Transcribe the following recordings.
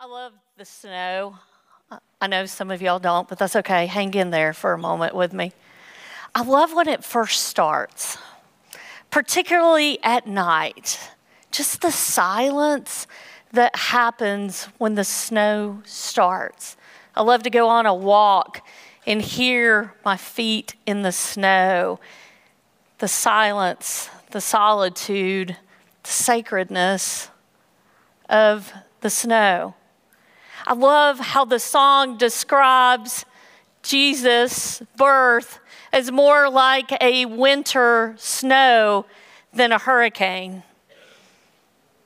I love the snow. I know some of y'all don't, but that's okay. Hang in there for a moment with me. I love when it first starts, particularly at night. Just the silence that happens when the snow starts. I love to go on a walk and hear my feet in the snow, the silence, the solitude, the sacredness of the snow. I love how the song describes Jesus' birth as more like a winter snow than a hurricane.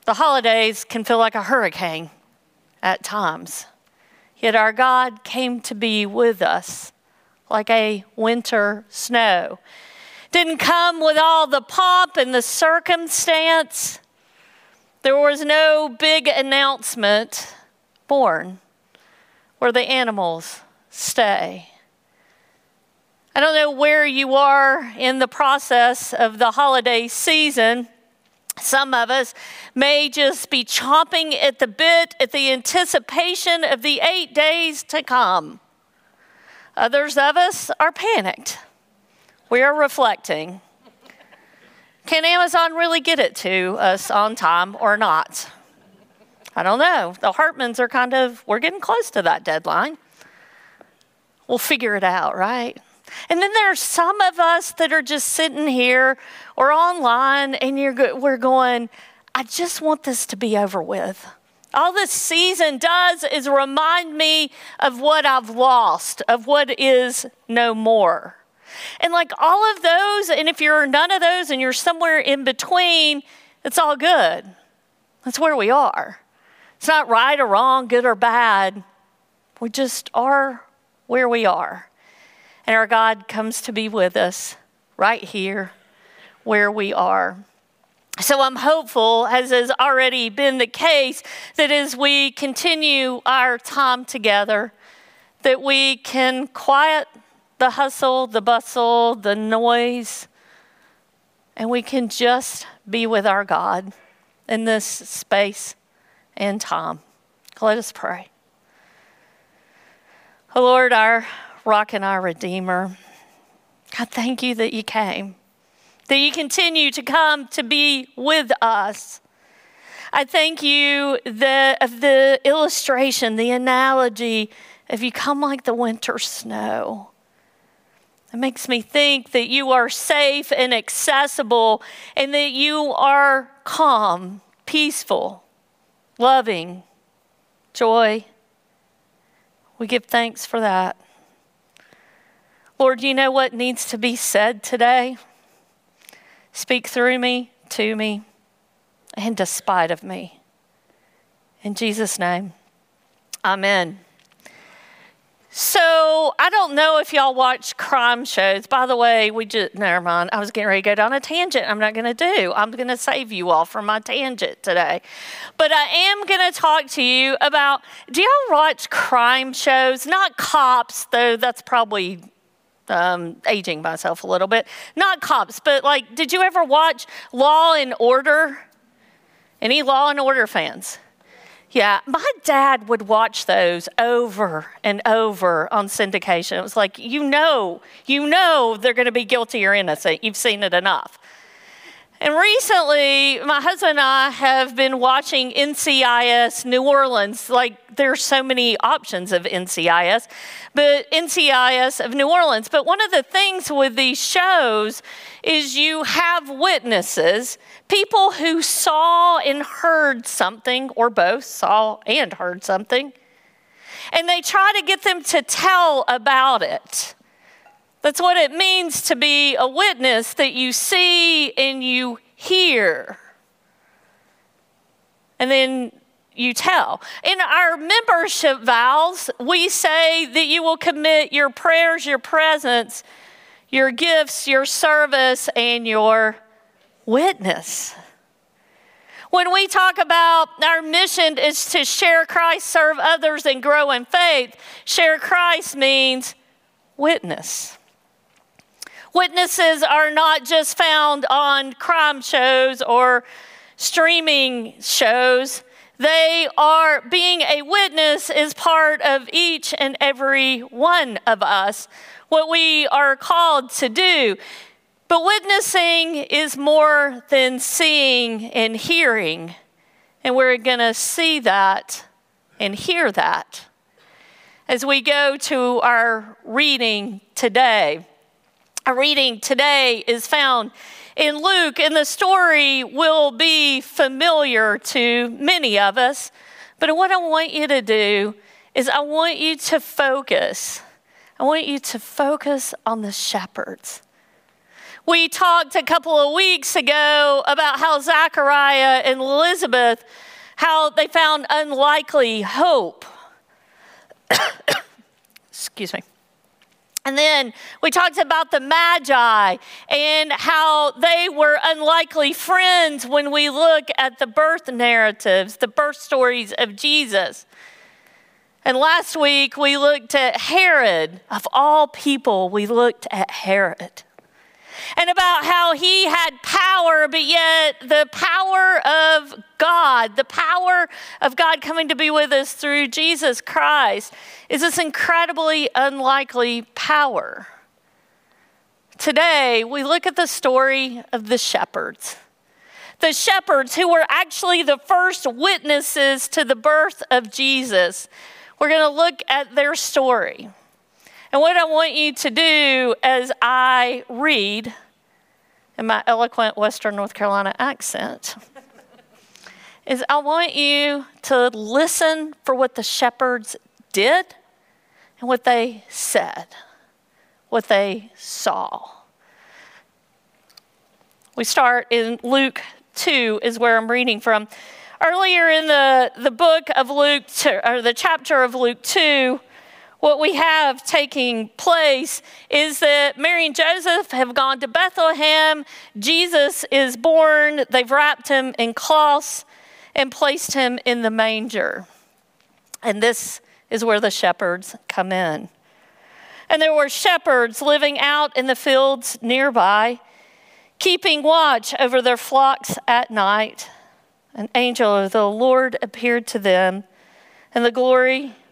The holidays can feel like a hurricane at times. Yet our God came to be with us like a winter snow. Didn't come with all the pomp and the circumstance. There was no big announcement born where the animals stay. I don't know where you are in the process of the holiday season. Some of us may just be chomping at the bit at the anticipation of the eight days to come. Others of us are panicked. We are reflecting. Can Amazon really get it to us on time or not? I don't know. The Hartmans are kind of, we're getting close to that deadline. We'll figure it out, right? And then there are some of us that are just sitting here or online and you're we're going, I just want this to be over with. All this season does is remind me of what I've lost, of what is no more. And like all of those, and if you're none of those and you're somewhere in between, it's all good. That's where we are. It's not right or wrong, good or bad. We just are where we are. And our God comes to be with us right here where we are. So I'm hopeful, as has already been the case, that as we continue our time together, that we can quiet the hustle, the bustle, the noise, and we can just be with our God in this space and Tom. Let us pray. Oh Lord, our rock and our redeemer, God, thank you that you came, that you continue to come to be with us. I thank you that of the illustration, the analogy of you come like the winter snow. It makes me think that you are safe and accessible and that you are calm, peaceful, loving, joy. We give thanks for that. Lord, you know what needs to be said today? Speak through me, to me, and despite of me. In Jesus' name, amen. So I don't know if y'all watch crime shows. By the way, we just never mind. I was getting ready to go down a tangent. I'm not going to do. I'm going to save you all from my tangent today. But I am going to talk to you about. Do y'all watch crime shows? Not cops, though. That's probably um, aging myself a little bit. Not cops, but like, did you ever watch Law and Order? Any Law and Order fans? Yeah, my dad would watch those over and over on syndication. It was like, you know, you know they're going to be guilty or innocent. You've seen it enough. And recently, my husband and I have been watching NCIS New Orleans. Like, there's so many options of NCIS, but NCIS of New Orleans. But one of the things with these shows is you have witnesses, people who saw and heard something, or both saw and heard something, and they try to get them to tell about it. That's what it means to be a witness that you see and you hear. And then you tell. In our membership vows, we say that you will commit your prayers, your presence, your gifts, your service, and your witness. When we talk about our mission is to share Christ, serve others, and grow in faith, share Christ means witness. Witnesses are not just found on crime shows or streaming shows. They are being a witness is part of each and every one of us, what we are called to do. But witnessing is more than seeing and hearing. And we're going to see that and hear that as we go to our reading today. Our reading today is found in Luke, and the story will be familiar to many of us. But what I want you to do is, I want you to focus. I want you to focus on the shepherds. We talked a couple of weeks ago about how Zachariah and Elizabeth, how they found unlikely hope. Excuse me. And then we talked about the Magi and how they were unlikely friends when we look at the birth narratives, the birth stories of Jesus. And last week we looked at Herod. Of all people, we looked at Herod and about how he had power, but yet the power of God, the power of God coming to be with us through Jesus Christ, is this incredibly unlikely power. Today, we look at the story of the shepherds. The shepherds who were actually the first witnesses to the birth of Jesus. We're going to look at their story. And what I want you to do as I read in my eloquent Western North Carolina accent is I want you to listen for what the shepherds did and what they said, what they saw. We start in Luke 2, is where I'm reading from. Earlier in the, the book of Luke, or the chapter of Luke 2, what we have taking place is that Mary and Joseph have gone to Bethlehem. Jesus is born. They've wrapped him in cloths and placed him in the manger. And this is where the shepherds come in. And there were shepherds living out in the fields nearby, keeping watch over their flocks at night. An angel of the Lord appeared to them, and the glory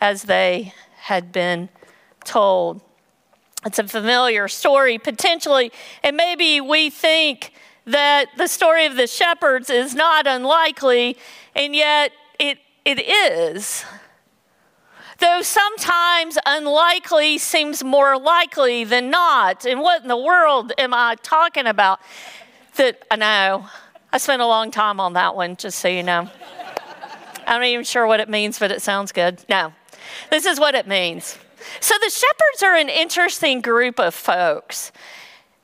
as they had been told. It's a familiar story, potentially, and maybe we think that the story of the shepherds is not unlikely, and yet it, it is. Though sometimes unlikely seems more likely than not. And what in the world am I talking about? That I know. I spent a long time on that one, just so you know. I'm not even sure what it means, but it sounds good. No, this is what it means. So the shepherds are an interesting group of folks.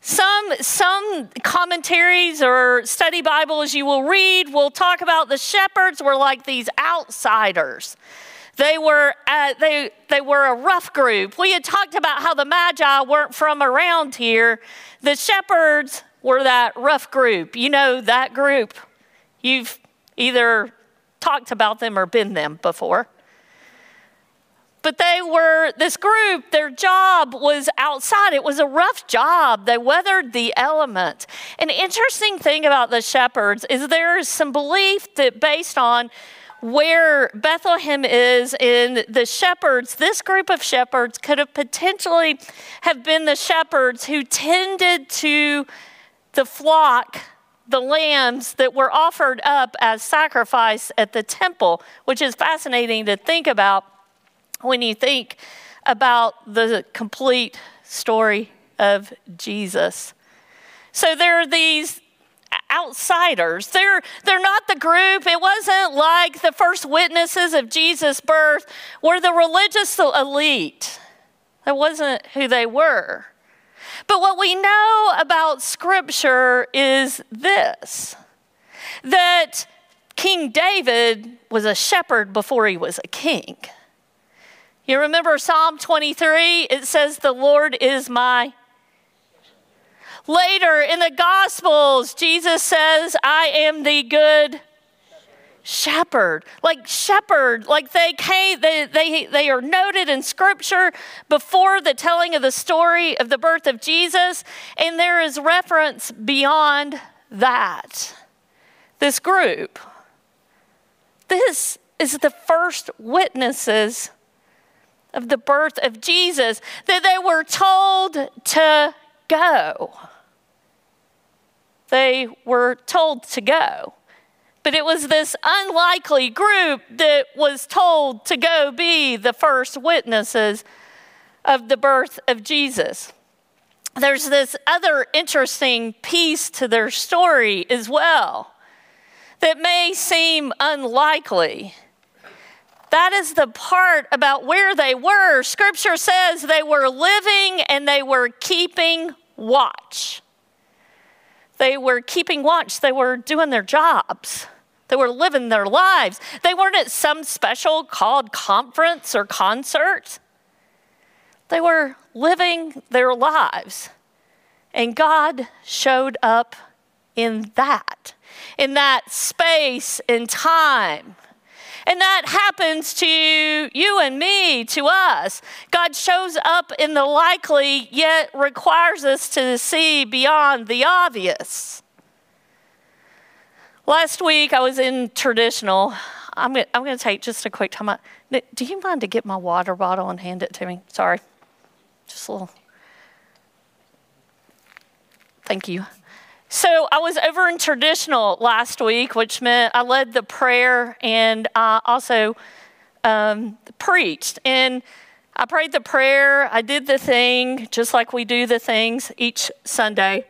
Some, some commentaries or study Bibles you will read will talk about the shepherds were like these outsiders. They were, uh, they, they were a rough group. We had talked about how the Magi weren't from around here. The shepherds were that rough group. You know that group. You've either talked about them or been them before. But they were, this group, their job was outside. It was a rough job. They weathered the elements. An interesting thing about the shepherds is there is some belief that based on where Bethlehem is in the shepherds, this group of shepherds could have potentially have been the shepherds who tended to the flock, the lambs that were offered up as sacrifice at the temple, which is fascinating to think about when you think about the complete story of Jesus. So there are these outsiders. They're, they're not the group. It wasn't like the first witnesses of Jesus' birth were the religious elite. That wasn't who they were. But what we know about Scripture is this that King David was a shepherd before he was a king. You remember Psalm 23? It says, The Lord is my. Later in the Gospels, Jesus says, I am the good shepherd. Like shepherd, like they came, they, they, they are noted in scripture before the telling of the story of the birth of Jesus, and there is reference beyond that. This group, this is the first witnesses of the birth of Jesus that they were told to go. They were told to go. But it was this unlikely group that was told to go be the first witnesses of the birth of Jesus. There's this other interesting piece to their story as well that may seem unlikely. That is the part about where they were. Scripture says they were living and they were keeping watch. They were keeping watch, they were doing their jobs. They were living their lives. They weren't at some special called conference or concert. They were living their lives. And God showed up in that, in that space and time. And that happens to you and me, to us. God shows up in the likely, yet requires us to see beyond the obvious. Last week I was in traditional. I'm going I'm to take just a quick time. out. Do you mind to get my water bottle and hand it to me? Sorry. Just a little. Thank you. So I was over in traditional last week, which meant I led the prayer and I also um, preached. And I prayed the prayer, I did the thing, just like we do the things each Sunday.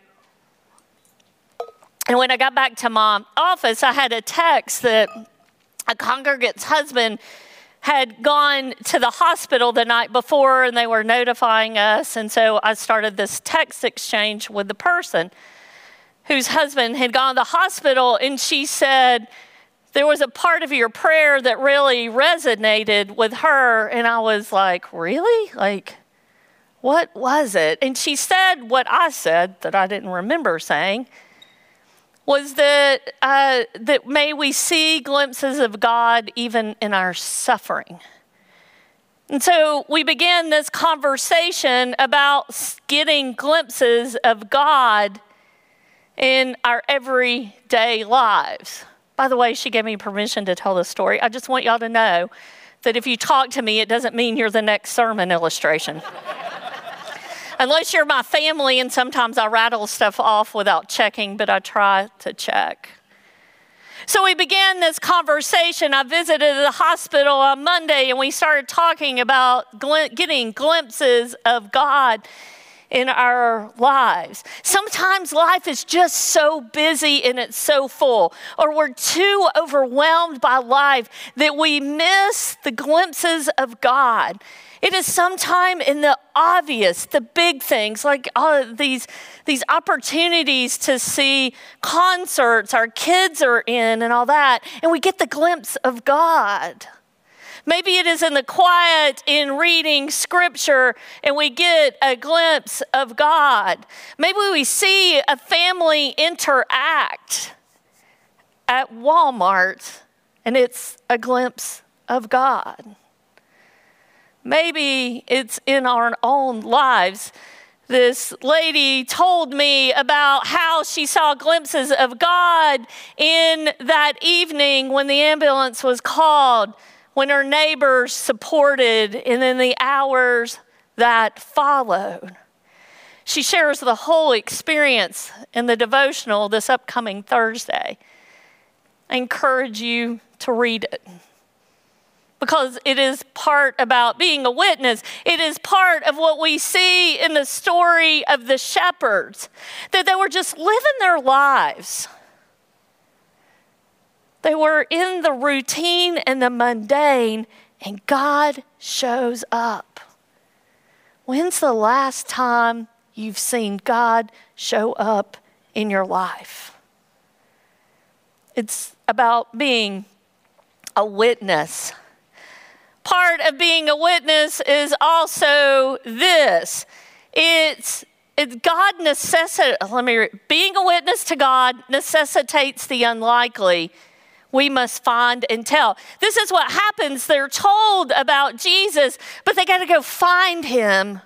And when I got back to my office, I had a text that a congregant's husband had gone to the hospital the night before and they were notifying us. And so I started this text exchange with the person whose husband had gone to the hospital, and she said, There was a part of your prayer that really resonated with her. And I was like, Really? Like, what was it? And she said what I said that I didn't remember saying was that, uh, that may we see glimpses of God even in our suffering. And so we began this conversation about getting glimpses of God in our everyday lives. By the way, she gave me permission to tell this story. I just want y'all to know that if you talk to me, it doesn't mean you're the next sermon illustration. Unless you're my family, and sometimes I rattle stuff off without checking, but I try to check. So we began this conversation. I visited the hospital on Monday and we started talking about getting glimpses of God in our lives. Sometimes life is just so busy and it's so full, or we're too overwhelmed by life that we miss the glimpses of God. It is sometime in the obvious, the big things, like uh, these, these opportunities to see concerts our kids are in and all that, and we get the glimpse of God. Maybe it is in the quiet in reading scripture and we get a glimpse of God. Maybe we see a family interact at Walmart and it's a glimpse of God. Maybe it's in our own lives. This lady told me about how she saw glimpses of God in that evening when the ambulance was called, when her neighbors supported, and in the hours that followed. She shares the whole experience in the devotional this upcoming Thursday. I encourage you to read it because it is part about being a witness. It is part of what we see in the story of the shepherds that they were just living their lives. They were in the routine and the mundane, and God shows up. When's the last time you've seen God show up in your life? It's about being a witness part of being a witness is also this it's it's God necessitates, let me, being a witness to God necessitates the unlikely. We must find and tell. This is what happens. They're told about Jesus, but they got to go find him.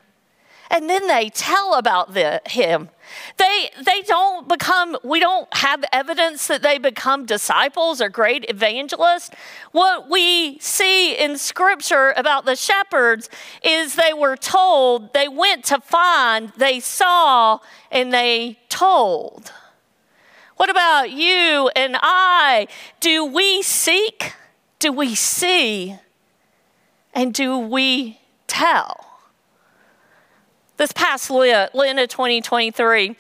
And then they tell about the, him. They, they don't become, we don't have evidence that they become disciples or great evangelists. What we see in scripture about the shepherds is they were told, they went to find, they saw, and they told. What about you and I? Do we seek? Do we see? And do we tell? This past of 2023,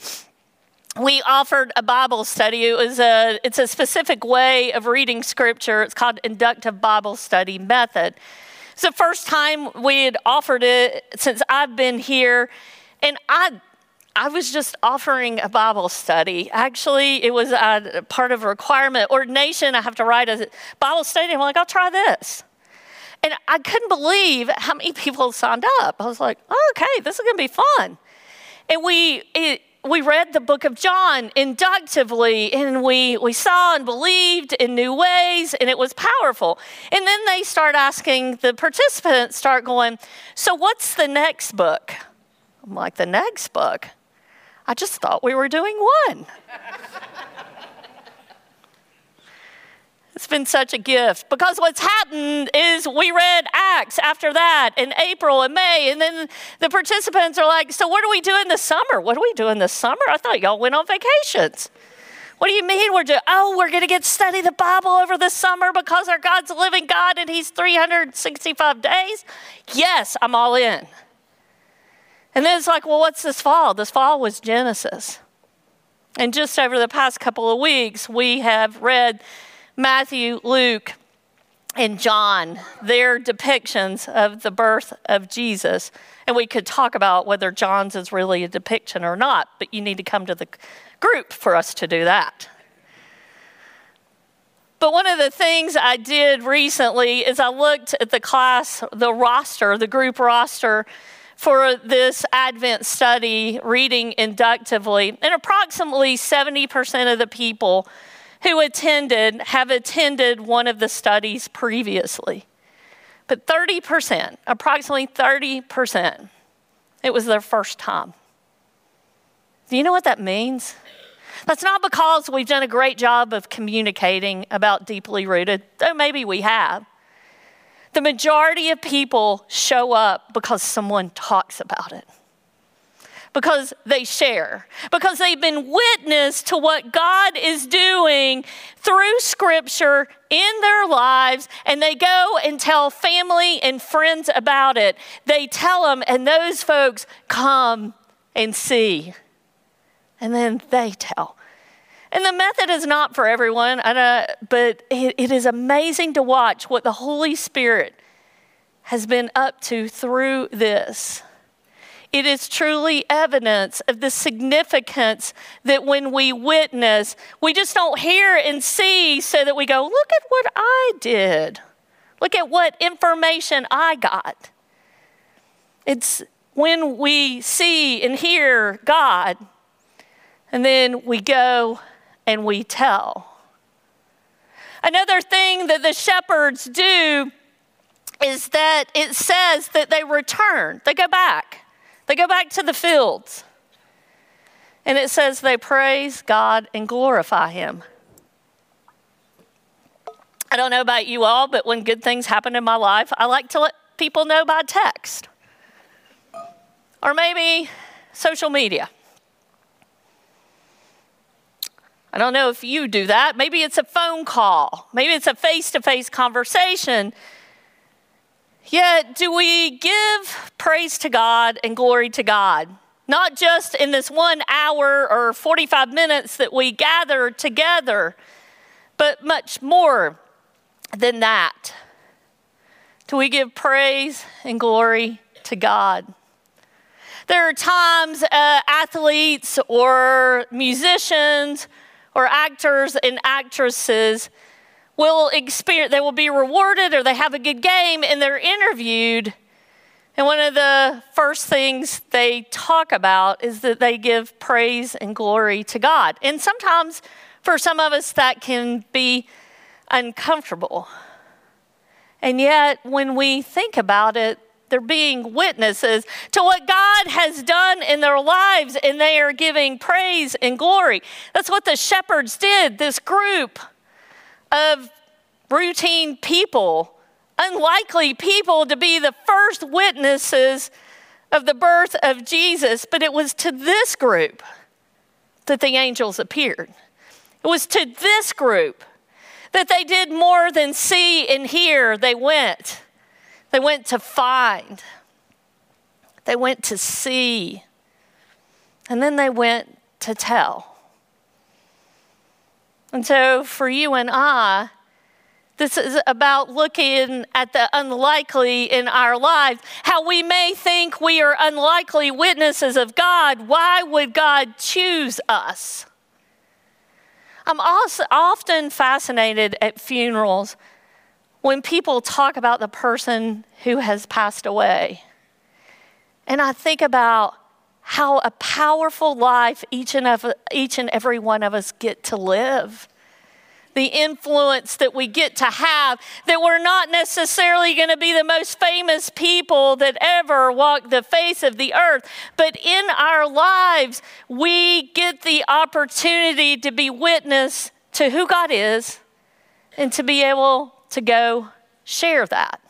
we offered a Bible study. It was a, it's a specific way of reading scripture. It's called inductive Bible study method. It's the first time we had offered it since I've been here. And I, I was just offering a Bible study. Actually, it was a part of a requirement ordination. I have to write a Bible study. I'm like, I'll try this. And I couldn't believe how many people signed up. I was like, oh, okay, this is going to be fun. And we, it, we read the book of John inductively, and we, we saw and believed in new ways, and it was powerful. And then they start asking, the participants start going, So, what's the next book? I'm like, The next book? I just thought we were doing one. It's been such a gift because what's happened is we read Acts after that in April and May, and then the participants are like, So, what are we doing this summer? What are we doing this summer? I thought y'all went on vacations. What do you mean we're doing? Oh, we're going to get study the Bible over the summer because our God's a living God and He's 365 days? Yes, I'm all in. And then it's like, well, what's this fall? This fall was Genesis. And just over the past couple of weeks, we have read Matthew, Luke, and John, their depictions of the birth of Jesus. And we could talk about whether John's is really a depiction or not, but you need to come to the group for us to do that. But one of the things I did recently is I looked at the class, the roster, the group roster for this Advent study, reading inductively, and approximately 70% of the people who attended have attended one of the studies previously. But 30%, approximately 30%, it was their first time. Do you know what that means? That's not because we've done a great job of communicating about deeply rooted, though maybe we have. The majority of people show up because someone talks about it because they share, because they've been witness to what God is doing through Scripture in their lives, and they go and tell family and friends about it. They tell them, and those folks come and see, and then they tell. And the method is not for everyone, uh, but it, it is amazing to watch what the Holy Spirit has been up to through this. It is truly evidence of the significance that when we witness, we just don't hear and see so that we go, look at what I did. Look at what information I got. It's when we see and hear God, and then we go and we tell. Another thing that the shepherds do is that it says that they return, they go back, they go back to the fields. And it says they praise God and glorify Him. I don't know about you all, but when good things happen in my life, I like to let people know by text or maybe social media. I don't know if you do that. Maybe it's a phone call, maybe it's a face to face conversation. Yet, do we give praise to God and glory to God? Not just in this one hour or 45 minutes that we gather together, but much more than that. Do we give praise and glory to God? There are times uh, athletes or musicians or actors and actresses will experience, they will be rewarded or they have a good game and they're interviewed. And one of the first things they talk about is that they give praise and glory to God. And sometimes for some of us that can be uncomfortable. And yet, when we think about it, they're being witnesses to what God has done in their lives, and they are giving praise and glory. That's what the shepherds did, this group of routine people, unlikely people to be the first witnesses of the birth of Jesus, but it was to this group that the angels appeared. It was to this group that they did more than see and hear, they went. They went to find, they went to see, and then they went to tell. And so for you and I, this is about looking at the unlikely in our lives, how we may think we are unlikely witnesses of God. Why would God choose us? I'm also often fascinated at funerals when people talk about the person who has passed away. And I think about how a powerful life each and, of, each and every one of us get to live. The influence that we get to have, that we're not necessarily going to be the most famous people that ever walked the face of the earth, but in our lives, we get the opportunity to be witness to who God is and to be able to go share that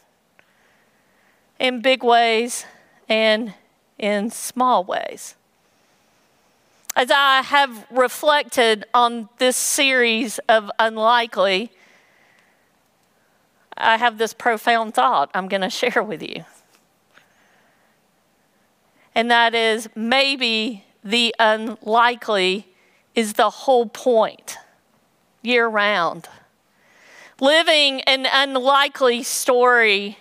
in big ways and in small ways. As I have reflected on this series of unlikely, I have this profound thought I'm going to share with you. And that is maybe the unlikely is the whole point year round. Living an unlikely story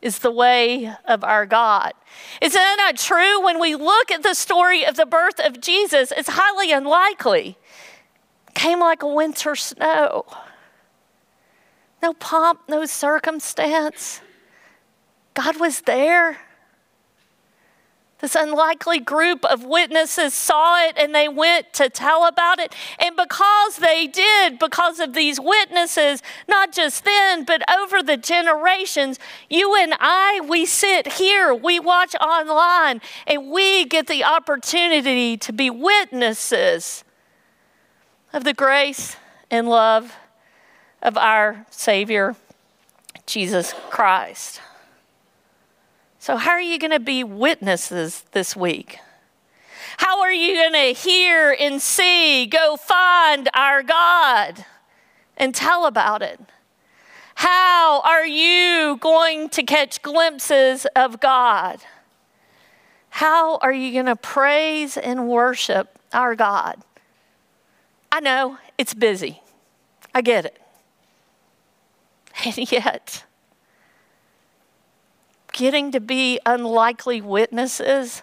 is the way of our God. Is that not true? When we look at the story of the birth of Jesus, it's highly unlikely. Came like a winter snow. No pomp, no circumstance. God was there. This unlikely group of witnesses saw it and they went to tell about it. And because they did, because of these witnesses, not just then, but over the generations, you and I, we sit here, we watch online, and we get the opportunity to be witnesses of the grace and love of our Savior, Jesus Christ. So, how are you going to be witnesses this week? How are you going to hear and see, go find our God and tell about it? How are you going to catch glimpses of God? How are you going to praise and worship our God? I know it's busy. I get it. And yet, getting to be unlikely witnesses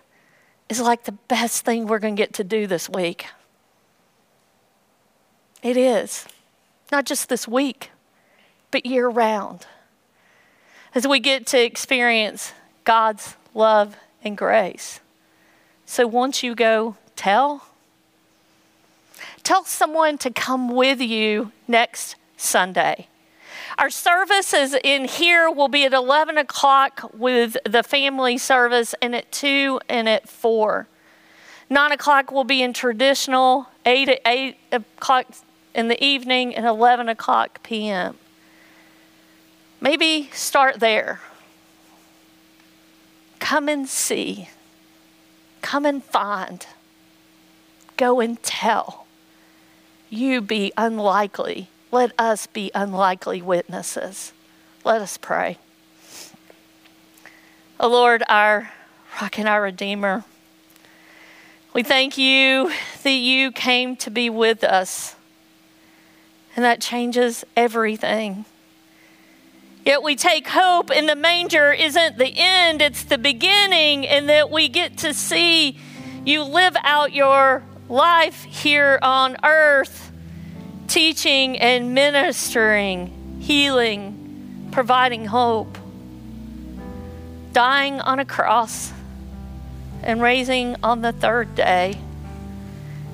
is like the best thing we're going to get to do this week. It is. Not just this week, but year round. As we get to experience God's love and grace. So once you go tell, tell someone to come with you next Sunday. Our services in here will be at 11 o'clock with the family service, and at 2 and at 4. 9 o'clock will be in traditional, 8 at 8 o'clock in the evening, and 11 o'clock p.m. Maybe start there. Come and see. Come and find. Go and tell. You be unlikely let us be unlikely witnesses. Let us pray. O oh Lord, our rock and our Redeemer, we thank you that you came to be with us, and that changes everything. Yet we take hope in the manger isn't the end, it's the beginning, and that we get to see you live out your life here on earth teaching and ministering, healing, providing hope, dying on a cross, and raising on the third day.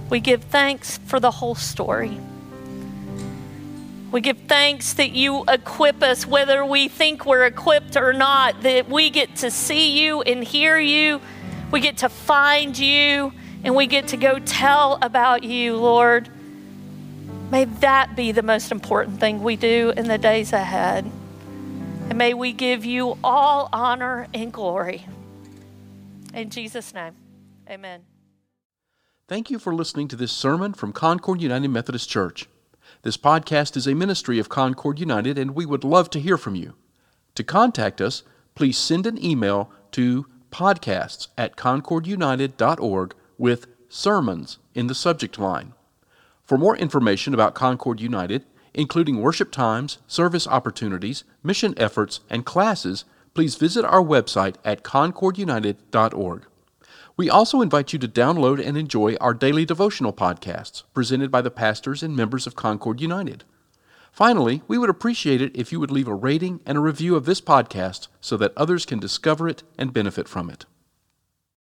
We give thanks for the whole story. We give thanks that you equip us, whether we think we're equipped or not, that we get to see you and hear you. We get to find you and we get to go tell about you, Lord. May that be the most important thing we do in the days ahead. And may we give you all honor and glory. In Jesus' name, amen. Thank you for listening to this sermon from Concord United Methodist Church. This podcast is a ministry of Concord United, and we would love to hear from you. To contact us, please send an email to podcasts at concordunited.org with sermons in the subject line. For more information about Concord United, including worship times, service opportunities, mission efforts, and classes, please visit our website at concordunited.org. We also invite you to download and enjoy our daily devotional podcasts presented by the pastors and members of Concord United. Finally, we would appreciate it if you would leave a rating and a review of this podcast so that others can discover it and benefit from it.